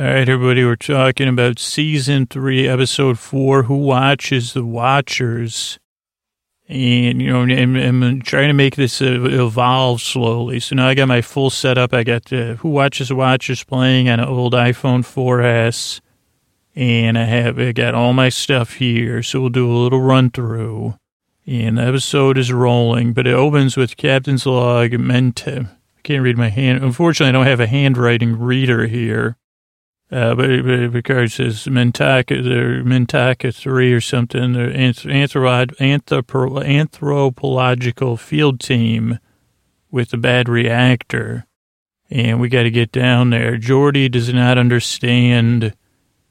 All right, everybody, we're talking about season three, episode four, Who Watches the Watchers? And, you know, I'm, I'm trying to make this uh, evolve slowly. So now I got my full setup. I got uh, Who Watches the Watchers playing on an old iPhone 4S. And I have I got all my stuff here. So we'll do a little run through. And the episode is rolling, but it opens with Captain's Log. Meant I can't read my hand. Unfortunately, I don't have a handwriting reader here. Uh, but, but Picard says Mintaka, Mintaka 3 or something, the anthrop- anthropo- anthropological field team with the bad reactor. And we got to get down there. Geordi does not understand.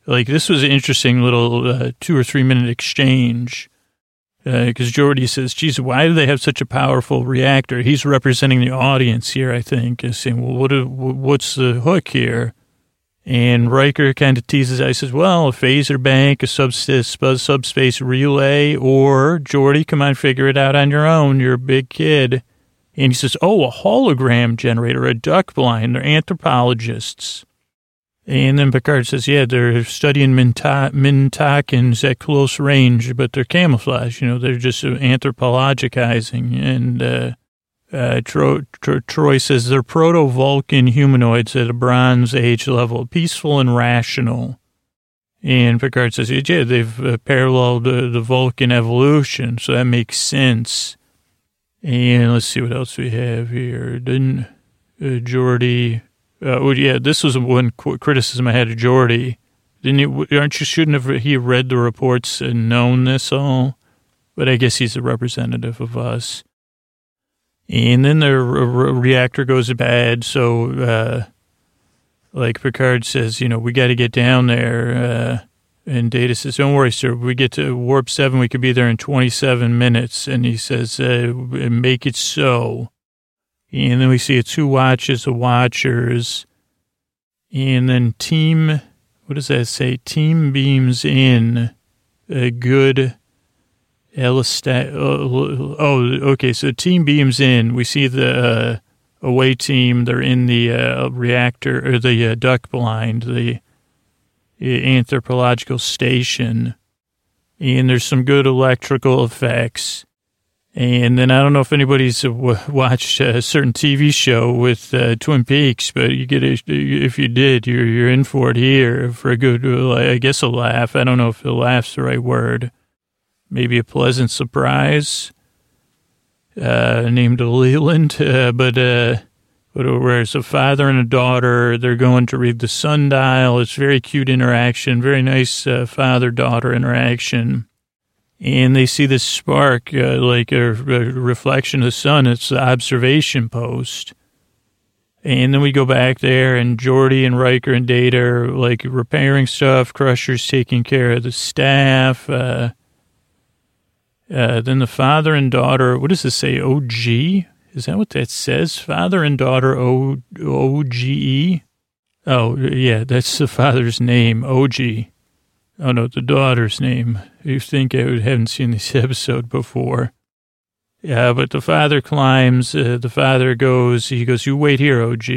Like, this was an interesting little uh, two or three minute exchange. Because uh, Geordi says, geez, why do they have such a powerful reactor? He's representing the audience here, I think, and saying, well, what, what's the hook here? And Riker kind of teases. I says, "Well, a phaser bank, a subspace, relay, or Geordi, come on, figure it out on your own. You're a big kid." And he says, "Oh, a hologram generator, a duck blind. They're anthropologists." And then Picard says, "Yeah, they're studying Mintakans at close range, but they're camouflage. You know, they're just anthropologizing." And uh, uh, Tro- Tro- Troi says they're proto Vulcan humanoids at a Bronze Age level, peaceful and rational. And Picard says, yeah, they've uh, paralleled uh, the Vulcan evolution, so that makes sense. And let's see what else we have here. Didn't uh, Geordi? Uh, well, yeah, this was one criticism I had of Geordi. Didn't you? Aren't you? Shouldn't have he read the reports and known this all? But I guess he's a representative of us. And then the re- reactor goes bad. So, uh, like Picard says, you know, we got to get down there. Uh, and Data says, don't worry, sir. We get to warp seven. We could be there in 27 minutes. And he says, uh, make it so. And then we see two watches of watchers. And then team, what does that say? Team beams in a good Elista- oh, oh, okay. So team beams in. We see the uh, away team. They're in the uh, reactor or the uh, duck blind, the anthropological station, and there's some good electrical effects. And then I don't know if anybody's watched a certain TV show with uh, Twin Peaks, but you get a, if you did, you're you're in for it here for a good, I guess, a laugh. I don't know if a laugh's the right word maybe a pleasant surprise, uh, named Leland, uh, but, uh, but whereas a father and a daughter, they're going to read the sundial. It's very cute interaction, very nice uh, father-daughter interaction. And they see this spark, uh, like a, reflection of the sun. It's the observation post. And then we go back there, and Geordi and Riker and Data are like repairing stuff. Crusher's taking care of the staff. Uh, uh, then the father and daughter, what does this say? OG? Is that what that says? Father and daughter O O G E? Oh, yeah, that's the father's name, OG. Oh, no, the daughter's name. You think I haven't seen this episode before. Yeah, but the father climbs, uh, the father goes, he goes, you wait here, OG.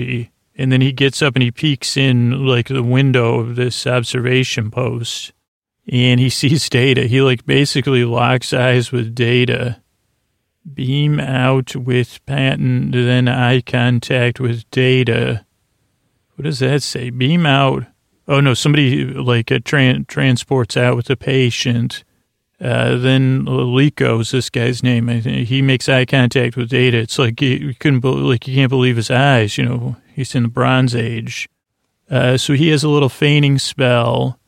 And then he gets up and he peeks in like the window of this observation post and he sees data. He like basically locks eyes with data. Beam out with Patton, then eye contact with data. What does that say? Beam out. Oh no, somebody like a tran- transports out with the patient. Uh, then Liko's this guy's name. I think he makes eye contact with Data. It's like he couldn't like he can't believe his eyes. You know, he's in the Bronze Age. Uh, so he has a little feigning spell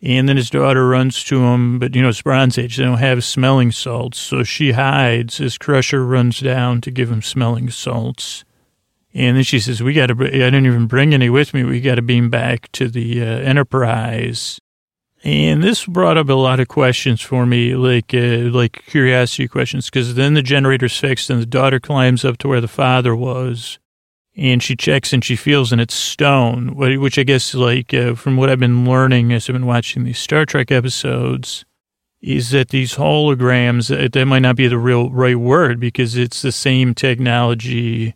and then his daughter runs to him, but you know, it's Bronze Age. They don't have smelling salts. So she hides as Crusher runs down to give him smelling salts. And then she says, We got to, I didn't even bring any with me. We got to beam back to the uh, Enterprise. And this brought up a lot of questions for me, like uh, like curiosity questions, because then the generator's fixed and the daughter climbs up to where the father was and she checks and she feels and it's stone, which I guess, like, uh, from what I've been learning as I've been watching these Star Trek episodes, is that these holograms, uh, that might not be the real right word because it's the same technology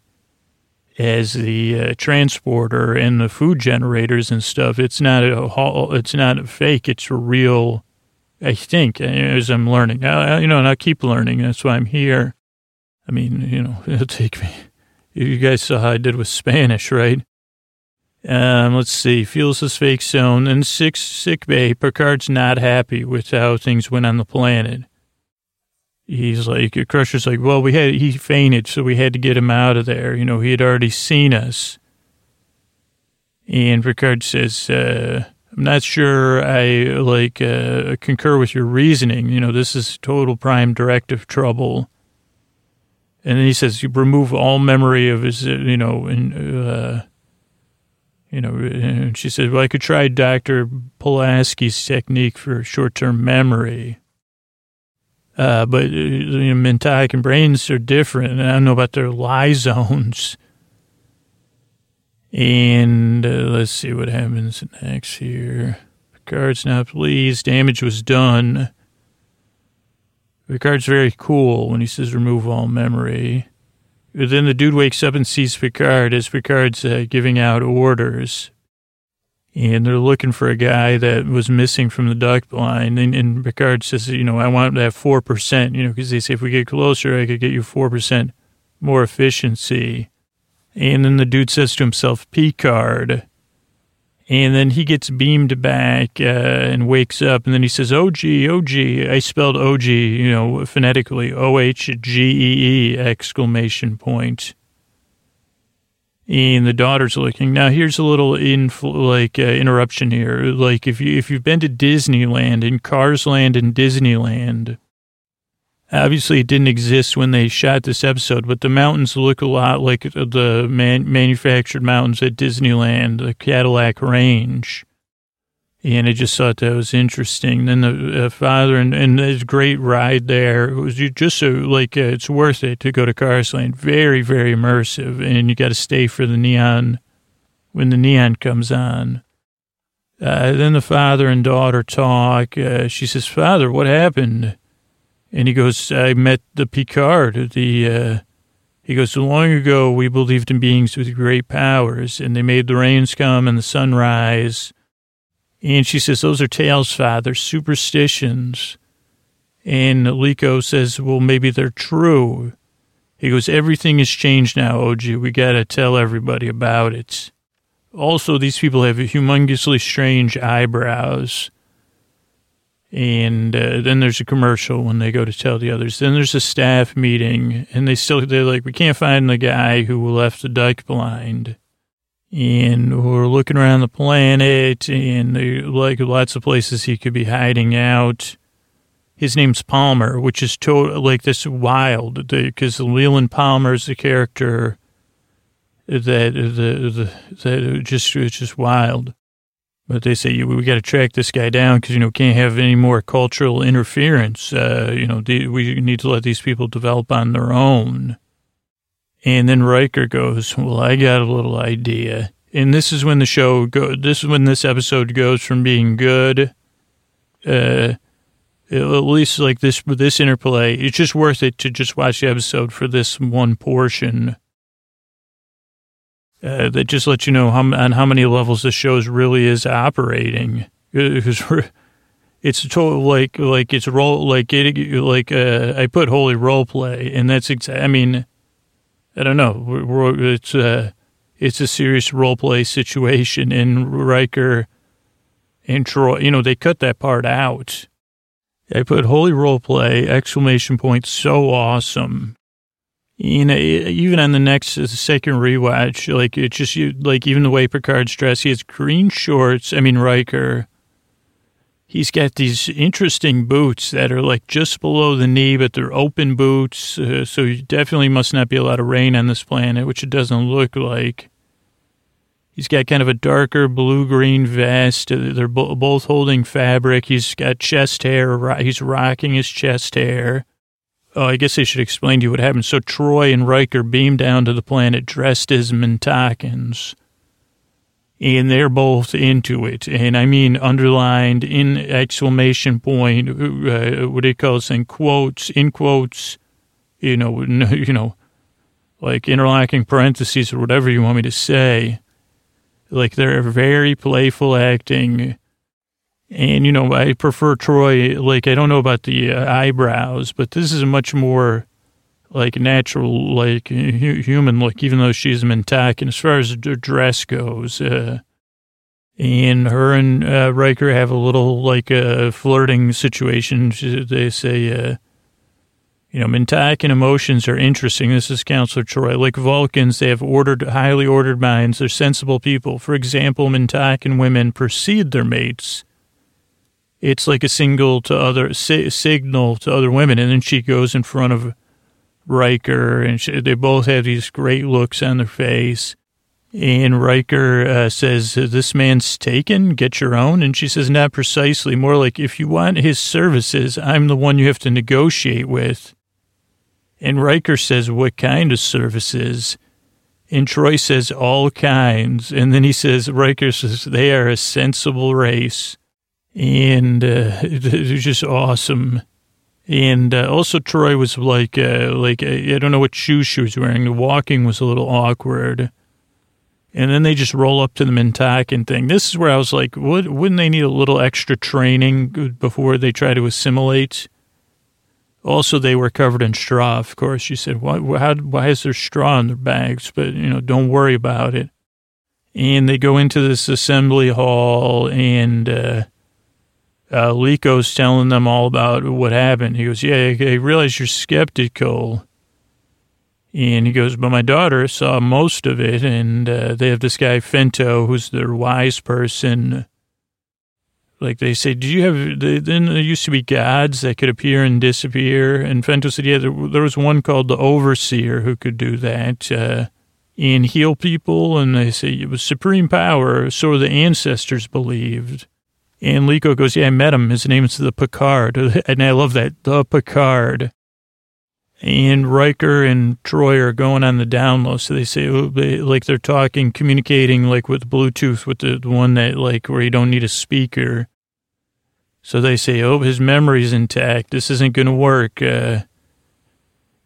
as the uh, transporter and the food generators and stuff. It's not a it's not a fake. It's a real. I think as I'm learning, I, you know, and I keep learning. That's why I'm here. I mean, you know, it'll take me. You guys saw how I did with Spanish, right? Um, let's see. Feels his fake zone. And six sick bay. Picard's not happy with how things went on the planet. He's like, Crusher's like, well, we had, he fainted, so we had to get him out of there. You know, he had already seen us. And Picard says, uh, I'm not sure I like, uh, concur with your reasoning. You know, this is total prime directive trouble. And then he says, you remove all memory of his, you know, and, uh, you know, and she says, well, I could try Dr. Pulaski's technique for short-term memory. Uh, but, uh, you know, Mintakan brains are different. And I don't know about their lie zones. And uh, let's see what happens next here. Picard's not pleased. Damage was done. Picard's very cool when he says remove all memory. Then the dude wakes up and sees Picard as Picard's uh, giving out orders and they're looking for a guy that was missing from the duck blind. And, and Picard says, you know, I want that 4%, you know, because they say if we get closer, I could get you 4% more efficiency. And then the dude says to himself, Picard. And then he gets beamed back uh, and wakes up. And then he says, OG, OG. I spelled OG, you know, phonetically, O H G E E, exclamation point. and the daughter's looking. Now, here's a little infl- like uh, interruption here. Like if you if you've been to Disneyland in Cars Land and Disneyland, obviously it didn't exist when they shot this episode, but the mountains look a lot like the man- manufactured mountains at Disneyland, the Cadillac Range and I just thought that was interesting. Then the uh, father and and this great ride there it was just so like uh, it's worth it to go to Cars Land. Very very immersive, and you got to stay for the neon when the neon comes on. Uh, then the father and daughter talk. Uh, she says, "Father, what happened?" And he goes, "I met the Picard. The uh, he goes, so long ago we believed in beings with great powers, and they made the rains come and the sun rise." And she says, those are tales, father, superstitions. And Liko says, well, maybe they're true. He goes, everything has changed now, OG. We got to tell everybody about it. Also, these people have humongously strange eyebrows. And uh, then there's a commercial when they go to tell the others. Then there's a staff meeting, and they still, they're like, we can't find the guy who left the dike blind and we're looking around the planet and there, like lots of places he could be hiding out. His name's Palmer, which is to, like this wild because Leland Palmer is the character that the, the that just it's just wild. But they say we got to track this guy down because you know can't have any more cultural interference. Uh, you know we need to let these people develop on their own. And then Riker goes, well, I got a little idea. And this is when the show go. This is when this episode goes from being good, uh, at least like this this interplay. It's just worth it to just watch the episode for this one portion. Uh, that just lets you know how, on how many levels the show really is operating. Because it's total like like it's role like it like uh, I put holy role play, and that's. I mean I don't know. It's a, it's a serious role play situation. And Riker and Troi you know, they cut that part out. I put holy role play, exclamation point, so awesome. You know, even on the next second rewatch, like it's just you, like even the way Picard's dressed, he has green shorts. I mean, Riker he's got these interesting boots that are like just below the knee, but they're open boots. Uh, so definitely must not be a lot of rain on this planet, which it doesn't look like. He's got kind of a darker blue green vest. Uh, they're bo- both holding fabric. He's got chest hair. He's rocking his chest hair. Oh, I guess I should explain to you what happened. So Troi and Riker beam down to the planet dressed as Mintakans and they're both into it. And I mean underlined in exclamation point, uh, what do you call in quotes, in quotes, you know, you know, like interlocking parentheses or whatever you want me to say. Like they're very playful acting. And, you know, I prefer Troi, Like, I don't know about the uh, eyebrows, but this is a much more like natural, like hu- human look, even though she's a Mintak. And as far as the dress goes, uh, and her and uh, Riker have a little like uh, flirting situation. They say, uh, you know, Mintakan emotions are interesting. This is Counselor Troi. Like Vulcans, they have ordered, highly ordered minds. They're sensible people. For example, Mintakan women precede their mates. It's like a single to other si- signal to other women, and then she goes in front of Riker, and she, they both have these great looks on their face. And Riker uh, says, This man's taken, get your own. And she says, Not precisely. More like, if you want his services, I'm the one you have to negotiate with. And Riker says, What kind of services? And Troi says, All kinds. And then he says, Riker says, They are a sensible race. And uh, was just awesome. And uh, also, Troi was like, uh, like I don't know what shoes she was wearing. The walking was a little awkward and then they just roll up to the Mintakan thing. This is where I was like, would, wouldn't they need a little extra training before they try to assimilate? Also, they were covered in straw, of course. She said, why, how, why is there straw in their bags? But, you know, don't worry about it. And they go into this assembly hall, and uh, uh, Liko's telling them all about what happened. He goes, yeah, I realize you're skeptical and he goes, but my daughter saw most of it, and uh, they have this guy Fento, who's their wise person. Like they say, do you have? Then there used to be gods that could appear and disappear, and Fento said, yeah, there, there was one called the Overseer who could do that uh, and heal people, and they say it was supreme power, so the ancestors believed. And Liko goes, yeah, I met him. His name is the Picard, and I love that the Picard and Riker and Troi are going on the down low. So they say, oh, like they're talking, communicating like with Bluetooth with the, the one that like where you don't need a speaker. So they say, oh, his memory's intact. This isn't going to work. Uh,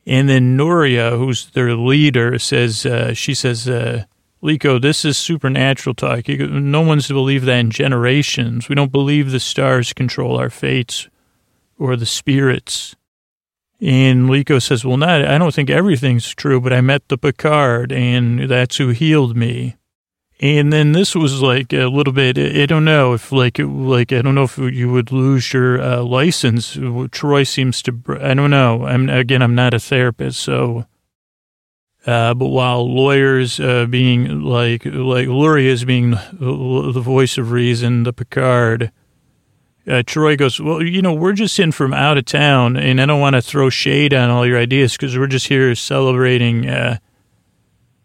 and then Nuria, who's their leader, says, uh, she says, uh, Liko, this is supernatural talk. No one's believed that in generations. We don't believe the stars control our fates or the spirits. And Liko says, Well, not, I don't think everything's true, but I met the Picard, and that's who healed me. And then this was like a little bit, I don't know if like, like, I don't know if you would lose your uh, license. Troi seems to, I don't know. I'm, again, I'm not a therapist, so, uh, but while lawyers, uh, being like, like Nuria is being the voice of reason, the Picard, uh, Troi goes, Well, you know, we're just in from out of town, and I don't want to throw shade on all your ideas because we're just here celebrating, uh,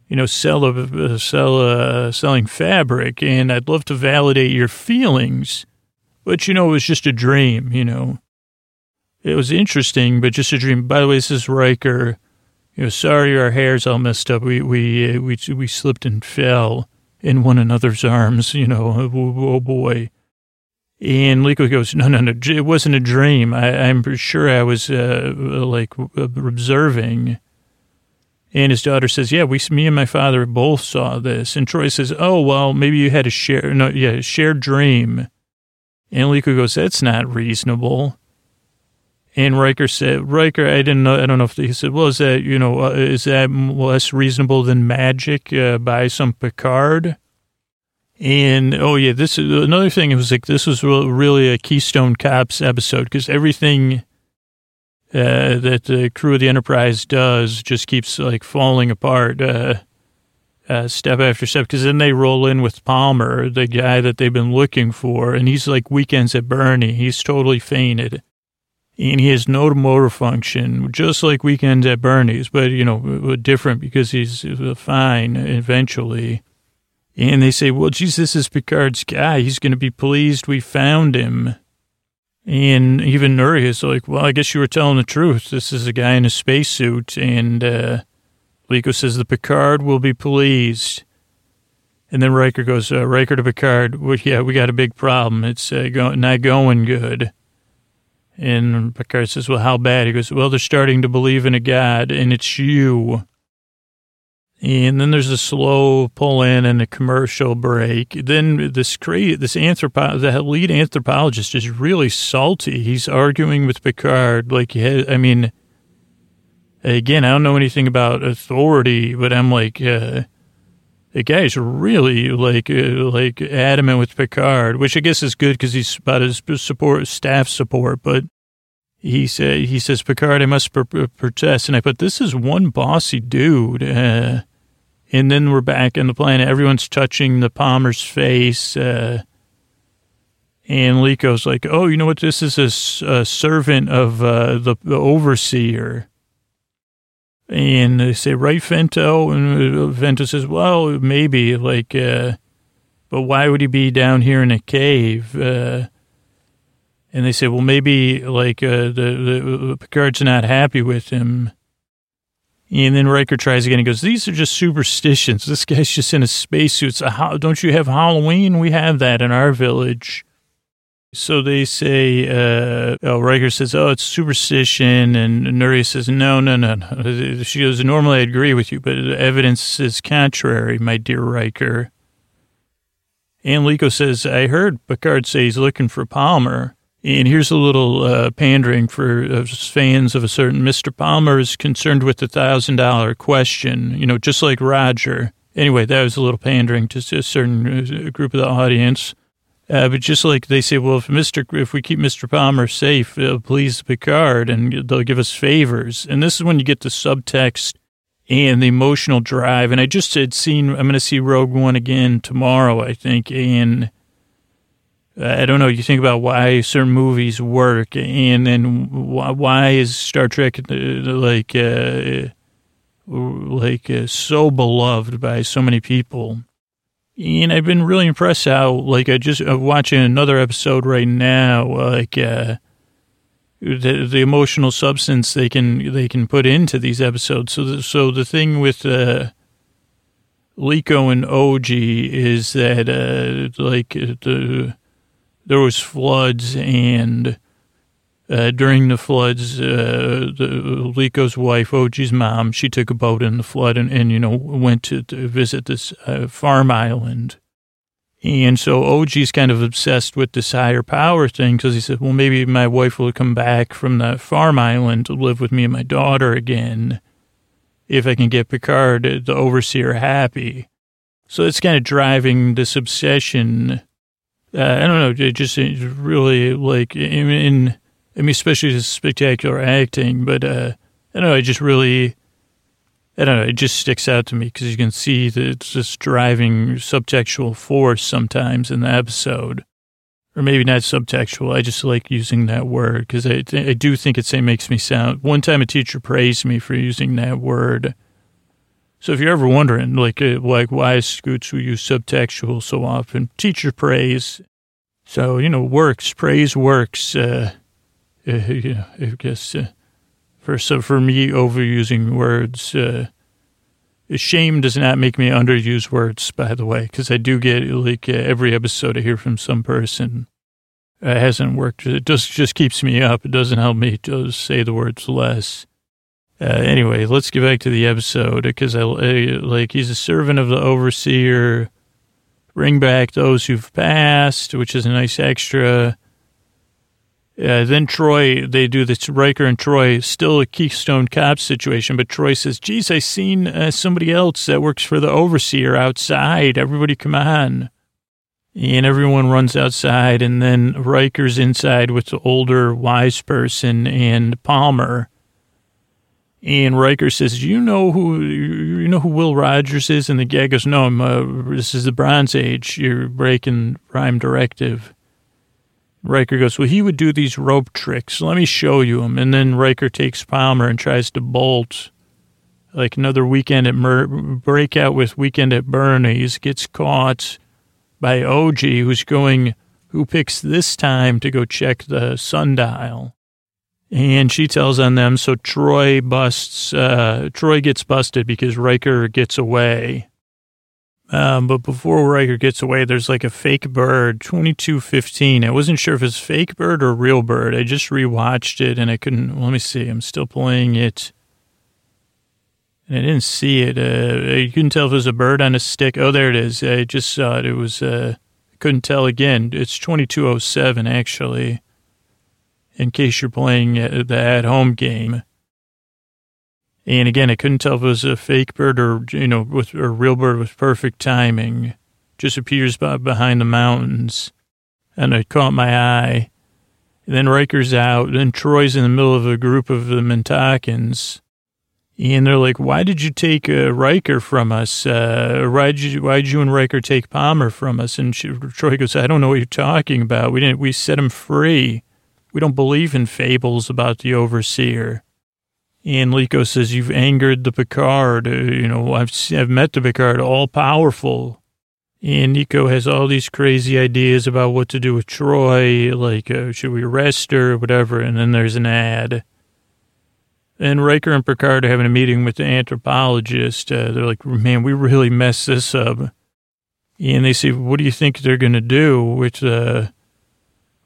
you know, sell, uh, sell, uh, selling fabric, and I'd love to validate your feelings. But, you know, it was just a dream, you know. It was interesting, but just a dream. By the way, this is Riker. You know, sorry our hair's all messed up. We, we, uh, we, we slipped and fell in one another's arms, you know. Oh, oh boy. And Liko goes, no, no, no, it wasn't a dream. I, am sure I was uh, like observing. And his daughter says, yeah, we, me and my father both saw this. And Troi says, oh, well, maybe you had a share, no, yeah, shared dream. And Liko goes, that's not reasonable. And Riker said, Riker, I didn't know, I don't know if he said, well, is that, you know, uh, is that less reasonable than magic uh, by some Picard? And oh yeah, this is another thing. It was like this was really a Keystone Cops episode because everything uh, that the crew of the Enterprise does just keeps like falling apart uh, uh, step after step. Because then they roll in with Palmer, the guy that they've been looking for, and he's like weekends at Bernie. He's totally fainted. And he has no motor function, just like weekends at Bernie's, but you know, different because he's fine eventually. And they say, well, geez, this is Picard's guy. He's going to be pleased we found him. And even Nuri is like, well, I guess you were telling the truth. This is a guy in a spacesuit. And uh, Liko says, the Picard will be pleased. And then Riker goes, uh, Riker to Picard, well, yeah, we got a big problem. It's uh, go- not going good. And Picard says, well, how bad? He goes, well, they're starting to believe in a God, and it's you. And then there's a slow pull in and a commercial break. Then this great, this anthropo, the lead anthropologist is really salty. He's arguing with Picard. Like, I mean, again, I don't know anything about authority, but I'm like, uh, the guy's really like, uh, like adamant with Picard, which I guess is good because he's about his support, staff support. But he said, he says, Picard, I must protest. And I put, this is one bossy dude. Uh, and then we're back on the planet. Everyone's touching the Palmer's face. Uh, and Liko's like, oh, you know what? This is a, a servant of uh, the, the, overseer. And they say, right, Fento? And uh, Fento says, well, maybe. Like, uh, but why would he be down here in a cave? Uh, and they say, well, maybe, like, uh, the, the Picard's not happy with him. And then Riker tries again. He goes, "These are just superstitions. This guy's just in a spacesuit. Don't you have Halloween? We have that in our village." So they say, uh, oh, Riker says, oh, it's superstition. And Nuri says, no, no, no, no. She goes, normally I agree with you, but the evidence is contrary, my dear Riker. And Liko says, I heard Picard say he's looking for Palmer. And here's a little uh, pandering for uh, fans of a certain Mr. Palmer is concerned with the thousand dollar question, you know, just like Roger. Anyway, that was a little pandering to a certain uh, group of the audience. Uh, but just like they say, well, if Mr. if we keep Mr. Palmer safe, it'll please Picard and they'll give us favors. And this is when you get the subtext and the emotional drive. And I just had seen, I'm going to see Rogue One again tomorrow, I think. And I don't know. You think about why certain movies work, and then why is Star Trek uh, like uh, like uh, so beloved by so many people? And I've been really impressed how, like, I just I'm watching another episode right now, like uh, the the emotional substance they can they can put into these episodes. So, the, so the thing with uh, Liko and OG is that, uh, like, the there was floods and uh, during the floods, uh, the wife, Oji's mom, she took a boat in the flood and, and you know, went to, to visit this uh, farm island. And so Oji's kind of obsessed with this higher power thing because he said, well, maybe my wife will come back from that farm island to live with me and my daughter again if I can get Picard, the overseer, happy. So it's kind of driving this obsession uh, I don't know, it just really like in, in I mean, especially the spectacular acting, but uh, I don't know, it just really, I don't know, it just sticks out to me because you can see that it's just driving subtextual force sometimes in the episode. Or maybe not subtextual. I just like using that word because I, I do think it makes me sound. One time a teacher praised me for using that word. So if you're ever wondering, like, uh, like why Scoots we use subtextual so often, teacher praise. So you know, works praise works. Uh, uh, you know, I guess uh, for so for me, overusing words. Uh, shame does not make me underuse words, by the way, because I do get like uh, every episode I hear from some person. It hasn't worked. It just just keeps me up. It doesn't help me to say the words less. Uh, anyway, let's get back to the episode because I like he's a servant of the overseer. Bring back those who've passed, which is a nice extra. Uh, then Troi, they do this. Riker and Troi, still a Keystone Cop situation, but Troi says, "Geez, I seen uh, somebody else that works for the overseer outside. Everybody, come on!" And everyone runs outside, and then Riker's inside with the older wise person and Palmer and Riker says, you know who you know who Will Rogers is?" And the guy goes, "No, uh, this is the Bronze Age. You're breaking Prime Directive." Riker goes, "Well, he would do these rope tricks. Let me show you him." And then Riker takes Palmer and tries to bolt, like another weekend at Mer- breakout with Weekend at Bernie's. Gets caught by OG, who's going. Who picks this time to go check the sundial? And she tells on them. So Troi busts, uh, Troi gets busted because Riker gets away. Um, but before Riker gets away, there's like a fake bird, 2215. I wasn't sure if it's fake bird or real bird. I just rewatched it and I couldn't, let me see, I'm still playing it. And I didn't see it. Uh, you couldn't tell if it was a bird on a stick. Oh, there it is. I just saw it. It was, uh, couldn't tell again. It's 2207, actually, in case you're playing the at home game. And again, I couldn't tell if it was a fake bird or, you know, with a real bird with perfect timing. Just appears behind the mountains. And it caught my eye. And then Riker's out. Then Troi's in the middle of a group of the Mintakans. And they're like, why did you take uh, Riker from us? Uh, why'd you, why'd you and Riker take Palmer from us? And she, Troi goes, I don't know what you're talking about. We didn't, we set him free. We don't believe in fables about the overseer. And Liko says, You've angered the Picard. Uh, you know, I've, I've met the Picard, all powerful. And Nico has all these crazy ideas about what to do with Troi, like, uh, should we arrest her, or whatever. And then there's an ad. And Riker and Picard are having a meeting with the anthropologist. Uh, they're like, man, we really messed this up. And they say, what do you think they're going to do with, uh,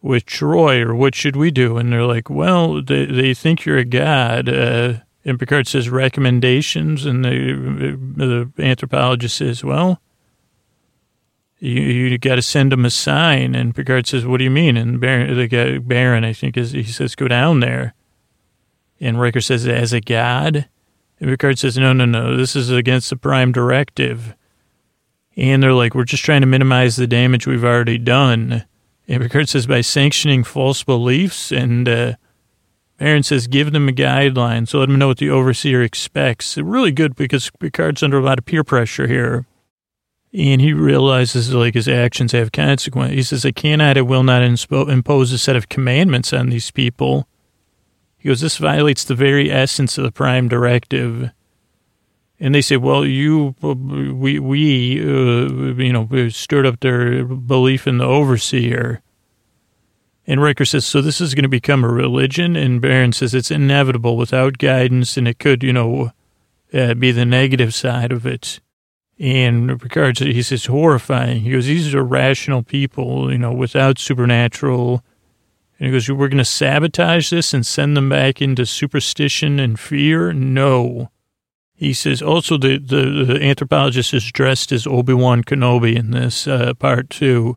with Troi, or what should we do? And they're like, well, they, they think you're a god. Uh, and Picard says recommendations. And the, the anthropologist says, well, you, you got to send them a sign. And Picard says, what do you mean? And Barron, the guy, Barron, I think is, he says, go down there. And Riker says, as a god? And Picard says, no, no, no, this is against the prime directive. And they're like, we're just trying to minimize the damage we've already done. Picard says, by sanctioning false beliefs. And uh, Aaron says, give them a guideline. So let them know what the overseer expects. Really good because Picard's under a lot of peer pressure here. And he realizes like his actions have consequences. He says, I cannot, I will not inspo- impose a set of commandments on these people. He goes, this violates the very essence of the prime directive. And they say, well, you, we, we, uh, you know, stirred up their belief in the overseer. And Riker says, so this is going to become a religion? And Barron says, it's inevitable without guidance, and it could, you know, uh, be the negative side of it. And Picard, says, he says, horrifying. He goes, these are rational people, you know, without supernatural. And he goes, we're going to sabotage this and send them back into superstition and fear? No. He says also the, the, the anthropologist is dressed as Obi-Wan Kenobi in this uh, part too.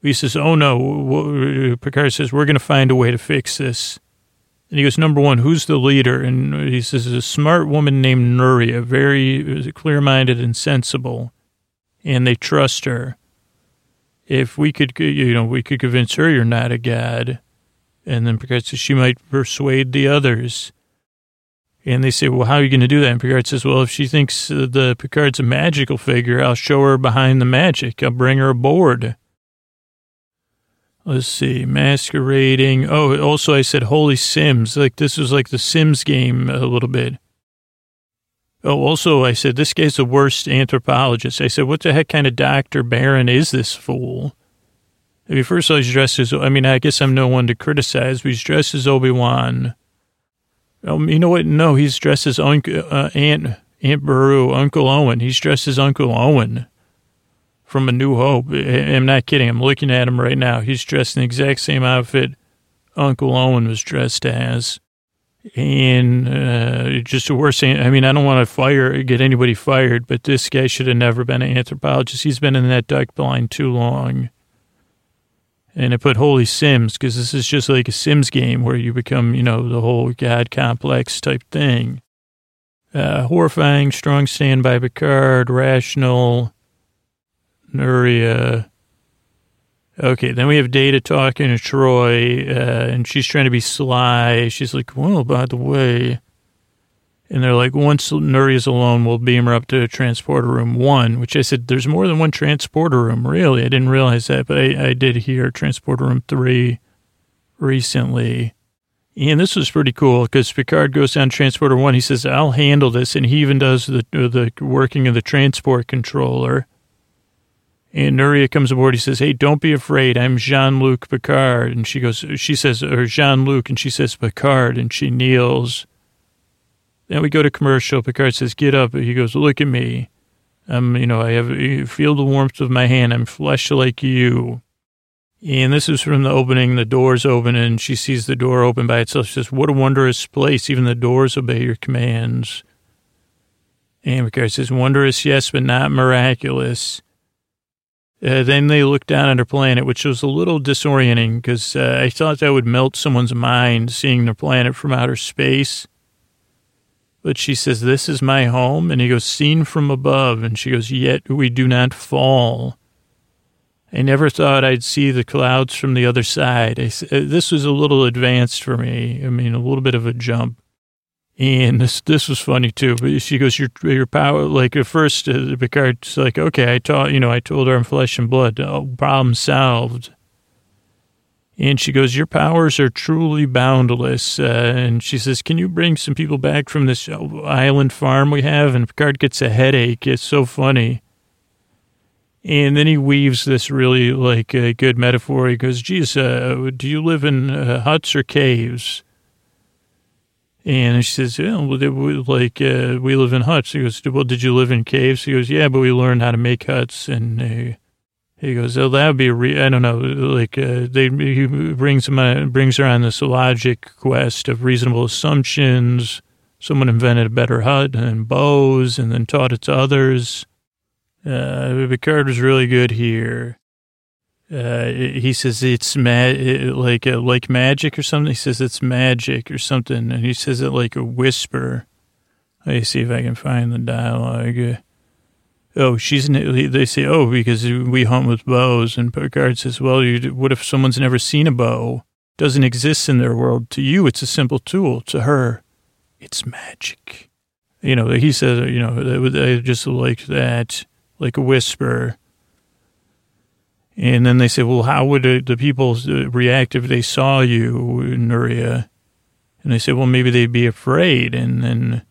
He says, oh no, Picard says, we're going to find a way to fix this. And he goes, number one, who's the leader? And he says, a smart woman named Nuria, very clear-minded and sensible. And they trust her. If we could, you know, we could convince her you're not a god. And then Picard says, she might persuade the others. And they say, well, how are you going to do that? And Picard says, well, if she thinks the Picard's a magical figure, I'll show her behind the magic. I'll bring her aboard. Let's see, masquerading. Oh, also I said Holy Sims. Like this was like the Sims game a little bit. Oh, also I said this guy's the worst anthropologist. I said, what the heck kind of Dr. Barron is this fool? I mean, first of all, he's dressed as, I mean, I guess I'm no one to criticize, but he's dressed as Obi-Wan. Um, you know what? No, he's dressed as Uncle, uh, Aunt, Aunt Beru, Uncle Owen. He's dressed as Uncle Owen from A New Hope. I'm not kidding. I'm looking at him right now. He's dressed in the exact same outfit Uncle Owen was dressed as. And uh, just the worst thing, I mean, I don't want to fire, get anybody fired, but this guy should have never been an anthropologist. He's been in that duck blind too long. And I put Holy Sims because this is just like a Sims game where you become, you know, the whole God complex type thing. Uh, horrifying, strong stand by Picard, rational, Nuria. Okay, then we have Data talking to Troi, uh, and she's trying to be sly. She's like, well, by the way, and they're like, once Nuria's alone, we'll beam her up to transporter room one, which I said, there's more than one transporter room. Really? I didn't realize that, but I, I did hear transporter room three recently. And this was pretty cool because Picard goes down transporter one. He says, I'll handle this. And he even does the, the working of the transport controller. And Nuria comes aboard. He says, Hey, don't be afraid. I'm Jean Luc Picard. And she goes, She says, or Jean Luc. And she says, Picard. And she kneels. Then we go to commercial. Picard says, "Get up." He goes, "Look at me. I'm, you know, I have feel the warmth of my hand. I'm flesh like you." And this is from the opening. The doors open, and she sees the door open by itself. She says, "What a wondrous place! Even the doors obey your commands." And Picard says, wondrous, yes, but not miraculous. Uh, then they look down at her planet, which was a little disorienting because uh, I thought that would melt someone's mind seeing their planet from outer space. But she says, This is my home. And he goes, Seen from above. And she goes, Yet we do not fall. I never thought I'd see the clouds from the other side. I, uh, this was a little advanced for me. I mean, a little bit of a jump. And this this was funny too. But she goes, "Your your power." Like at first, uh, Picard's like, "Okay, I taught you know, I told her I'm flesh and blood. Oh, problem solved." And she goes, "Your powers are truly boundless." Uh, and she says, "Can you bring some people back from this island farm we have?" And Picard gets a headache. It's so funny. And then he weaves this really like a good metaphor. He goes, "Geez, uh, do you live in uh, huts or caves?" And she says, yeah, well, like, uh, we live in huts. He goes, well, did you live in caves? He goes, yeah, but we learned how to make huts. And uh, he goes, oh, that would be re- I don't know, like, uh, they, he brings, him on, brings her on this logic quest of reasonable assumptions. Someone invented a better hut and bows and then taught it to others. Uh, Picard was really good here. Uh, he says it's ma- like uh, like magic or something. He says it's magic or something, and he says it like a whisper. Let me see if I can find the dialogue. Oh, she's. They say, oh, because we hunt with bows, and Picard says, well, you, what if someone's never seen a bow? Doesn't exist in their world. To you, it's a simple tool. To her, it's magic. You know, he says, you know, just like that, like a whisper and then they say, well, how would uh, the people uh, react if they saw you, Nuria? And they say, well, maybe they'd be afraid. And then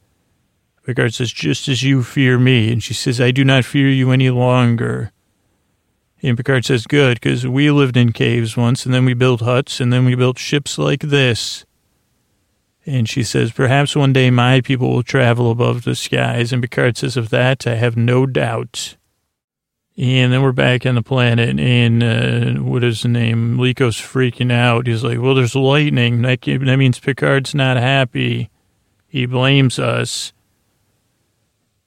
Picard says, just as you fear me. And she says, I do not fear you any longer. And Picard says, good, because we lived in caves once, and then we built huts, and then we built ships like this. And she says, perhaps one day my people will travel above the skies. And Picard says, of that I have no doubt. And then we're back on the planet, and uh, what is the name? Liko's freaking out. He's like, "Well, there's lightning. That, that means Picard's not happy. He blames us."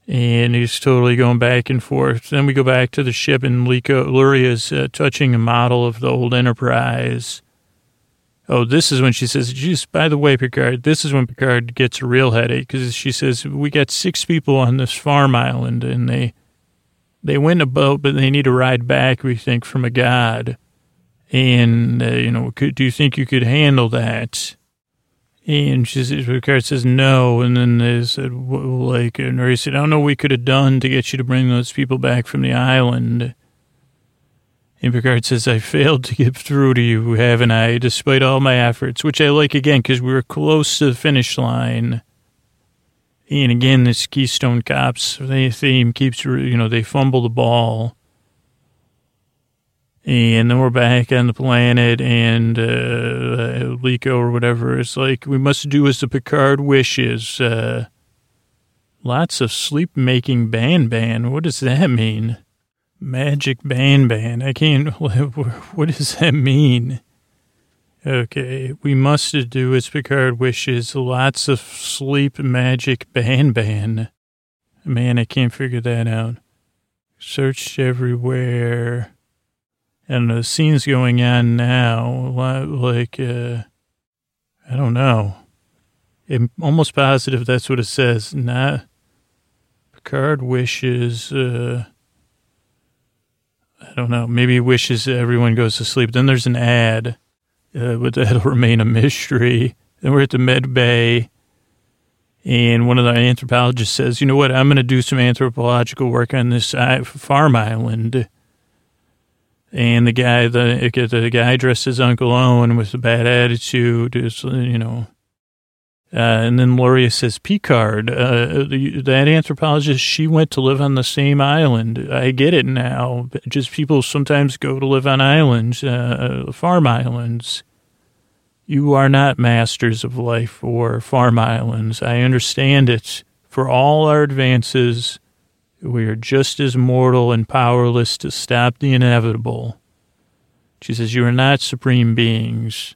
And he's totally going back and forth. Then we go back to the ship, and Liko Nuria's uh, touching a model of the old Enterprise. Oh, this is when she says, "Just by the way, Picard." This is when Picard gets a real headache because she says, "We got six people on this farm island, and they." they win a boat, but they need a ride back, we think, from a god. And, uh, you know, could, do you think you could handle that? And she says, Picard says no. And then they said, like, and Ray said, I don't know what we could have done to get you to bring those people back from the island. And Picard says, I failed to get through to you, haven't I, despite all my efforts, which I like again because we were close to the finish line. And again, this Keystone Cops theme keeps, you know, they fumble the ball. And then we're back on the planet, and uh, Liko or whatever is like, we must do as the Picard wishes. Uh, lots of sleep making ban ban. What does that mean? Magic ban ban. I can't, what does that mean? Okay, we must do as Picard wishes. Lots of sleep magic ban ban. Man, I can't figure that out. Searched everywhere. And the scene's going on now. Like, uh, I don't know. I'm almost positive that's what it says. Not Picard wishes, uh, I don't know. Maybe wishes everyone goes to sleep. Then there's an ad uh, but that'll remain a mystery. Then we're at the med bay, and one of the anthropologists says, "You know what? I'm going to do some anthropological work on this farm island." And the guy, the the guy dressed as Uncle Owen with a bad attitude, is you know. Uh, and then Nuria says, Picard, uh, the, that anthropologist, she went to live on the same island. I get it now. Just people sometimes go to live on islands, uh, farm islands. You are not masters of life or farm islands. I understand it. For all our advances, we are just as mortal and powerless to stop the inevitable. She says, You are not supreme beings.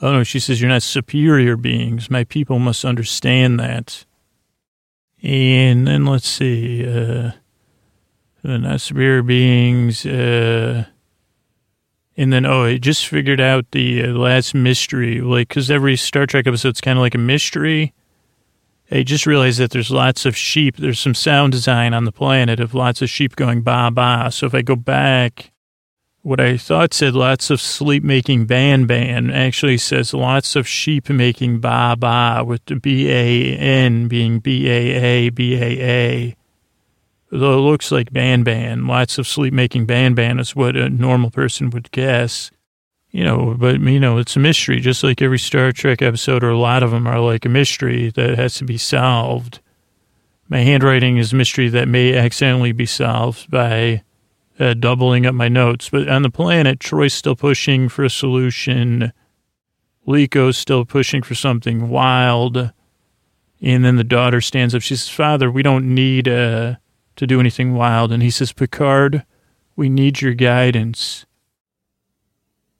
Oh no, she says, You're not superior beings. My people must understand that. And then let's see, uh, the not superior beings, uh, and then, oh, I just figured out the uh, last mystery, like, because every Star Trek episode's kind of like a mystery. I just realized that there's lots of sheep. There's some sound design on the planet of lots of sheep going ba ba. So if I go back, what I thought said lots of sleep making ban ban actually says lots of sheep making ba ba with the B A N being B A A B A A. Though it looks like ban ban, lots of sleep making ban ban is what a normal person would guess. You know, but you know, it's a mystery, just like every Star Trek episode, or a lot of them are like a mystery that has to be solved. My handwriting is a mystery that may accidentally be solved by uh, doubling up my notes. But on the planet, Troi's still pushing for a solution. Liko's still pushing for something wild. And then the daughter stands up. She says, Father, we don't need uh, to do anything wild. And he says, Picard, we need your guidance.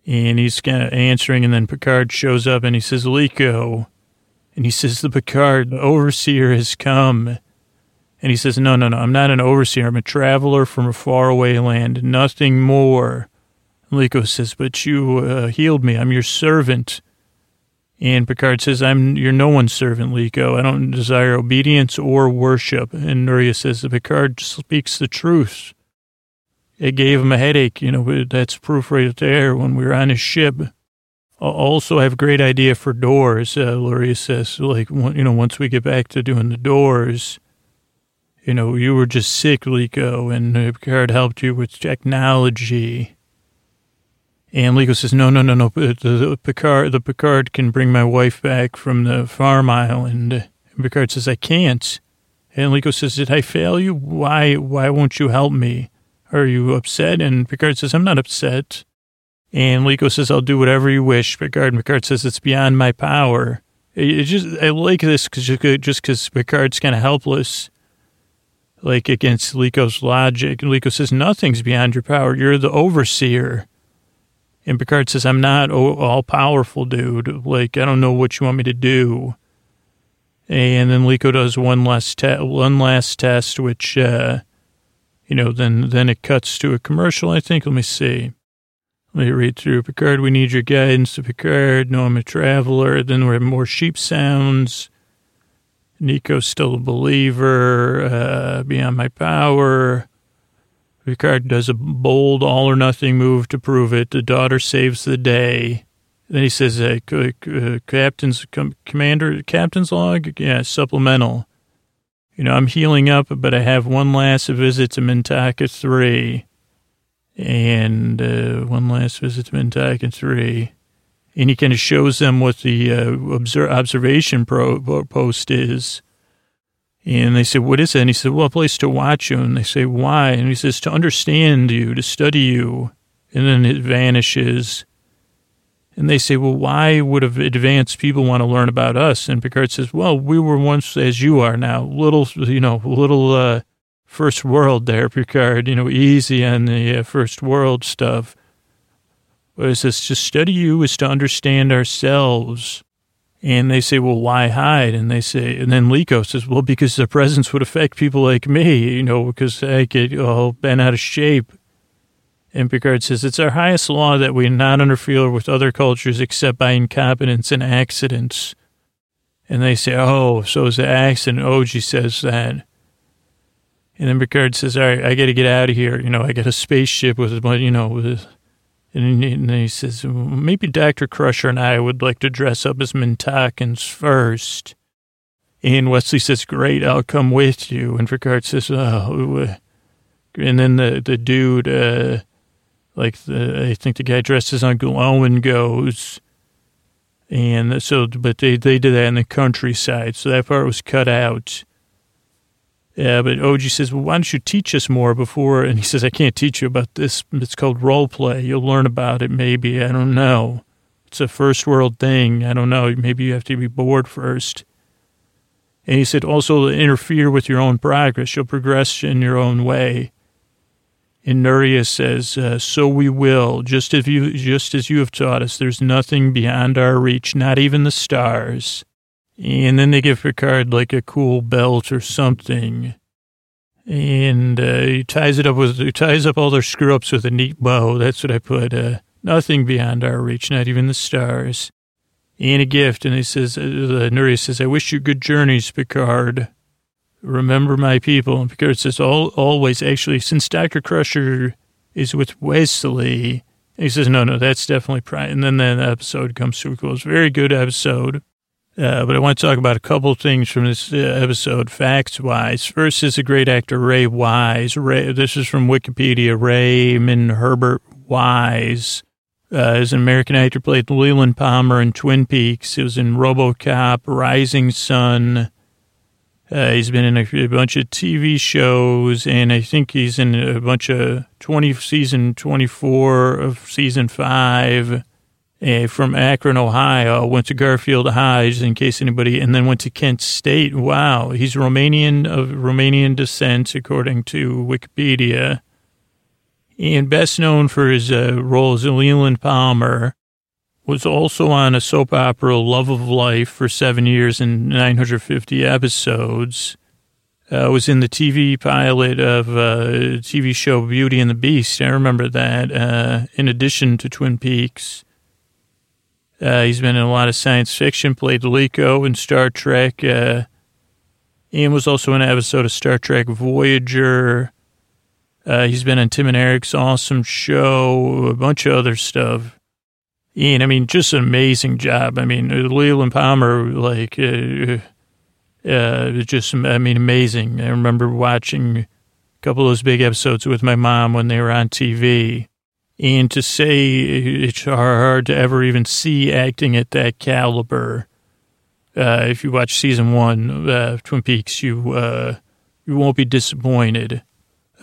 And he's kind of answering. And then Picard shows up and he says, Liko. And he says, The Picard, the overseer has come. And he says, No, no, no, I'm not an overseer. I'm a traveler from a faraway land, nothing more. Liko says, But you uh, healed me. I'm your servant. And Picard says, I'm you're no one's servant, Liko. I don't desire obedience or worship. And Nuria says, The Picard speaks the truth. It gave him a headache, you know, that's proof right there when we were on his ship. Also, I have a great idea for doors, uh, Nuria says. Like, you know, once we get back to doing the doors, you know, you were just sick, Liko, and Picard helped you with technology. And Liko says, no, no, no, no. The, Picard, the Picard can bring my wife back from the farm island. And Picard says, I can't. And Liko says, did I fail you? Why, why won't you help me? Are you upset? And Picard says, I'm not upset. And Liko says, I'll do whatever you wish. Picard, and Picard says, it's beyond my power. It, it just, I like this cause, just because Picard's kind of helpless, like against Liko's logic. And Liko says, nothing's beyond your power. You're the overseer. And Picard says, I'm not all powerful, dude. Like, I don't know what you want me to do. And then Liko does one last, te- one last test, which, uh, you know, then then it cuts to a commercial. I think. Let me see. Let me read through. Picard, we need your guidance. To Picard, no, I'm a traveler. Then we have more sheep sounds. Liko's still a believer. Uh, beyond my power. Picard does a bold all or nothing move to prove it. The daughter saves the day. Then he says, uh, uh, "Captain's com- commander, captain's log, yeah, supplemental." You know, I'm healing up, but I have one last visit to Mintaka 3. And uh, one last visit to Mintaka 3. And he kind of shows them what the uh, observ- observation pro- post is. And they say, What is it? And he said, Well, a place to watch you. And they say, Why? And he says, To understand you, to study you. And then it vanishes. And they say, well, why would advanced people want to learn about us? And Picard says, well, we were once as you are now, little, you know, little uh, first world there, Picard, you know, easy on the uh, first world stuff. But it says, to study you is to understand ourselves. And they say, well, why hide? And they say, and then Liko says, well, because the presence would affect people like me, you know, because I get all bent out of shape. And Picard says, It's our highest law that we not interfere with other cultures except by incompetence and accidents. And they say, Oh, so it's an accident. Oji says that. And then Picard says, All right, I got to get out of here. You know, I got a spaceship with, you know, with, and he says, Maybe Dr. Crusher and I would like to dress up as Mintakans first. And Wesley says, Great, I'll come with you. And Picard says, Oh, and then the, the dude, uh, like the, I think the guy dressed as Uncle Owen goes. And so, but they, they did that in the countryside. So that part was cut out. Yeah, but Oji says, well, why don't you teach us more before? And he says, I can't teach you about this. It's called role play. You'll learn about it maybe. I don't know. It's a first world thing. I don't know. Maybe you have to be bored first. And he said, also interfere with your own progress. You'll progress in your own way. And Nuria says, uh, "So we will, just as you, just as you have taught us. There's nothing beyond our reach, not even the stars." And then they give Picard like a cool belt or something. And uh, he ties it up with, he ties up all their screw ups with a neat bow. That's what I put. Uh, nothing beyond our reach, not even the stars. And a gift. And he says, uh, the Nuri says, I wish you good journeys, Picard. Remember my people. Picard says, All, always, actually, since Dr. Crusher is with Wesley, he says, no, no, that's definitely pride. And then that episode comes to a close. Very good episode. Uh, but I want to talk about a couple things from this uh, episode, facts wise. First is a great actor, Ray Wise. Ray, this is from Wikipedia. Raymond Herbert Wise uh, is an American actor, played Leland Palmer in Twin Peaks. He was in Robocop, Rising Sun. Uh, he's been in a, a, bunch of TV shows, and I think he's in a bunch of 20 season 24 of season five uh, from Akron, Ohio, went to Garfield High, just in case anybody, and then went to Kent State. Wow, he's Romanian of Romanian descent, according to Wikipedia, and best known for his uh, role as Leland Palmer. Was also on a soap opera, Love of Life, for seven years and 950 episodes. Uh, was in the TV pilot of uh, TV show Beauty and the Beast. I remember that. Uh, in addition to Twin Peaks, uh, he's been in a lot of science fiction, played Liko in Star Trek. Uh, Ian was also in an episode of Star Trek Voyager. Uh, he's been in Tim and Eric's awesome show, a bunch of other stuff. Ian, I mean, just an amazing job. I mean, Leland Palmer, like, uh, uh, just, I mean, amazing. I remember watching a couple of those big episodes with my mom when they were on TV. And to say it's hard to ever even see acting at that caliber. Uh, if you watch season one of Twin Peaks, you uh, you won't be disappointed.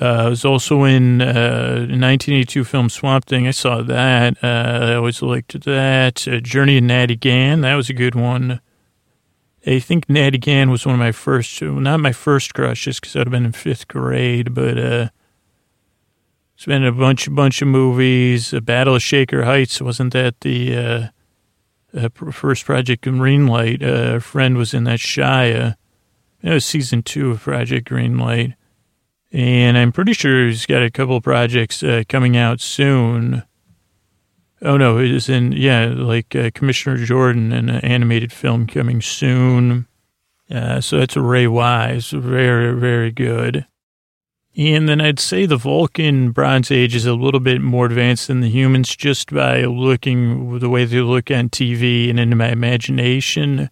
Uh, I was also in uh, 1982 film Swamp Thing. I saw that. Uh, I always liked that. Uh, Journey of Natty Gann. That was a good one. I think Natty Gann was one of my first, not my first crushes because I'd have been in fifth grade, but uh, it's been a bunch, bunch of movies. A Battle of Shaker Heights wasn't that the uh, uh, first Project Greenlight? Uh, a friend was in that Shia. It was season two of Project Greenlight, and I'm pretty sure he's got a couple projects uh, coming out soon. Oh no, it is in yeah, like uh, Commissioner Jordan, an animated film coming soon. Uh, so that's Ray Wise, very very good. And then I'd say the Vulcan Bronze Age is a little bit more advanced than the humans just by looking the way they look on TV and into my imagination.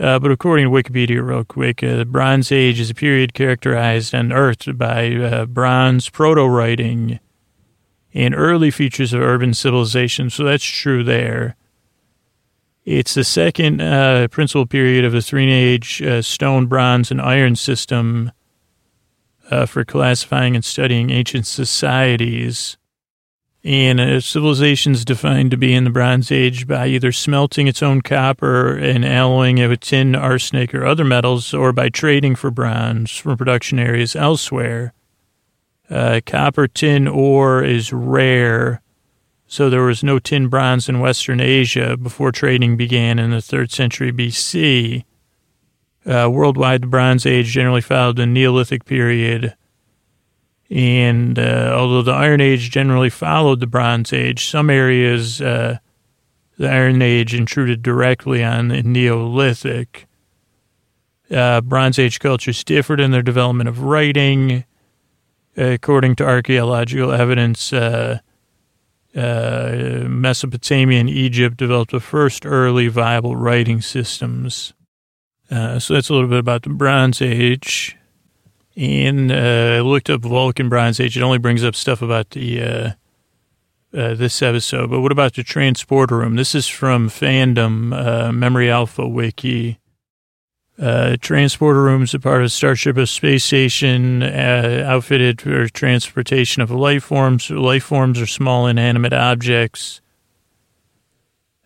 Uh, but according to Wikipedia, real quick, uh, the Bronze Age is a period characterized on Earth by uh, bronze proto writing and early features of urban civilization. So that's true there. It's the second uh, principal period of the Three Age uh, stone, bronze, and iron system uh, for classifying and studying ancient societies. And uh, civilizations defined to be in the Bronze Age by either smelting its own copper and alloying it with tin, arsenic, or other metals, or by trading for bronze from production areas elsewhere. Uh, copper, tin, ore is rare, so there was no tin bronze in Western Asia before trading began in the 3rd century BC. Uh, worldwide, the Bronze Age generally followed the Neolithic period. And uh, although the Iron Age generally followed the Bronze Age, some areas uh, the Iron Age intruded directly on the Neolithic. Uh, Bronze Age cultures differed in their development of writing. according to archaeological evidence, uh, uh, Mesopotamia and Egypt developed the first early viable writing systems. Uh, so that's a little bit about the Bronze Age. And uh, I looked up Vulcan Bronze Age. It only brings up stuff about the uh, uh this episode. But what about the transporter room? This is from Fandom uh, Memory Alpha Wiki. Uh, transporter rooms are part of Starship, a space station outfitted for transportation of life forms. Life forms are small inanimate objects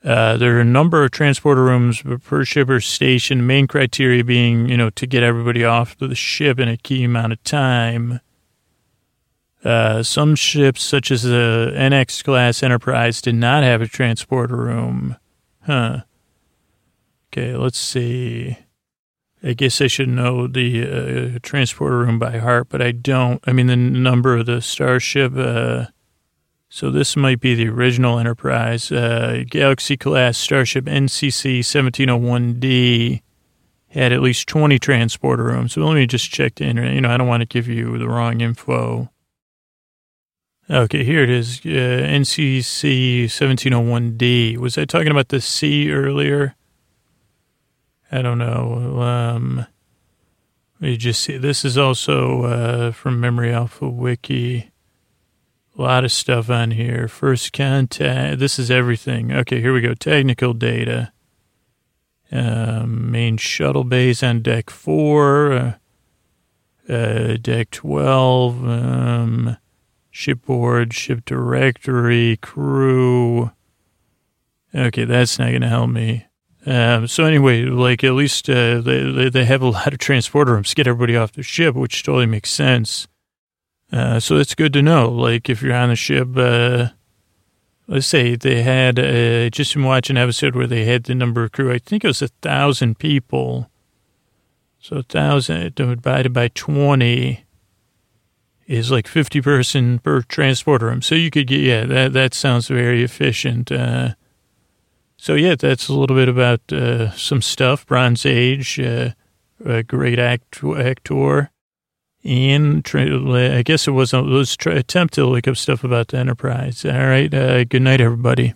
uh, there are a number of transporter rooms per ship or station. Main criteria being, you know, to get everybody off the ship in a key amount of time. Uh, some ships, such as the NX class Enterprise, did not have a transporter room. Huh. Okay, let's see. I guess I should know the uh, transporter room by heart, but I don't. I mean, the number of the starship. So this might be the original Enterprise. Uh, Galaxy class starship NCC 1701D had at least 20 transporter rooms. So let me just check the internet. You know, I don't want to give you the wrong info. Okay, here it is. Uh, NCC 1701D. Was I talking about the C earlier? I don't know. Um, let me just see. This is also uh, from Memory Alpha Wiki. A lot of stuff on here. First contact. This is everything. Okay, here we go. Technical data. Um, main shuttle base on deck four. Uh, uh, deck 12. Um, shipboard, ship directory, crew. Okay, that's not going to help me. Um, so anyway, like at least uh, they they have a lot of transporter rooms to get everybody off the ship, which totally makes sense. Uh, so it's good to know. Like if you're on the ship, uh, let's say they had uh, just been watching an episode where they had the number of crew. I think it was a thousand people. So a thousand divided by twenty is like fifty person per transporter room. So you could get yeah that that sounds very efficient. Uh, so yeah, that's a little bit about uh, some stuff. Bronze Age, uh, a great act, actor, and I guess it was a was attempt to look up stuff about the Enterprise. All right, uh, good night, everybody.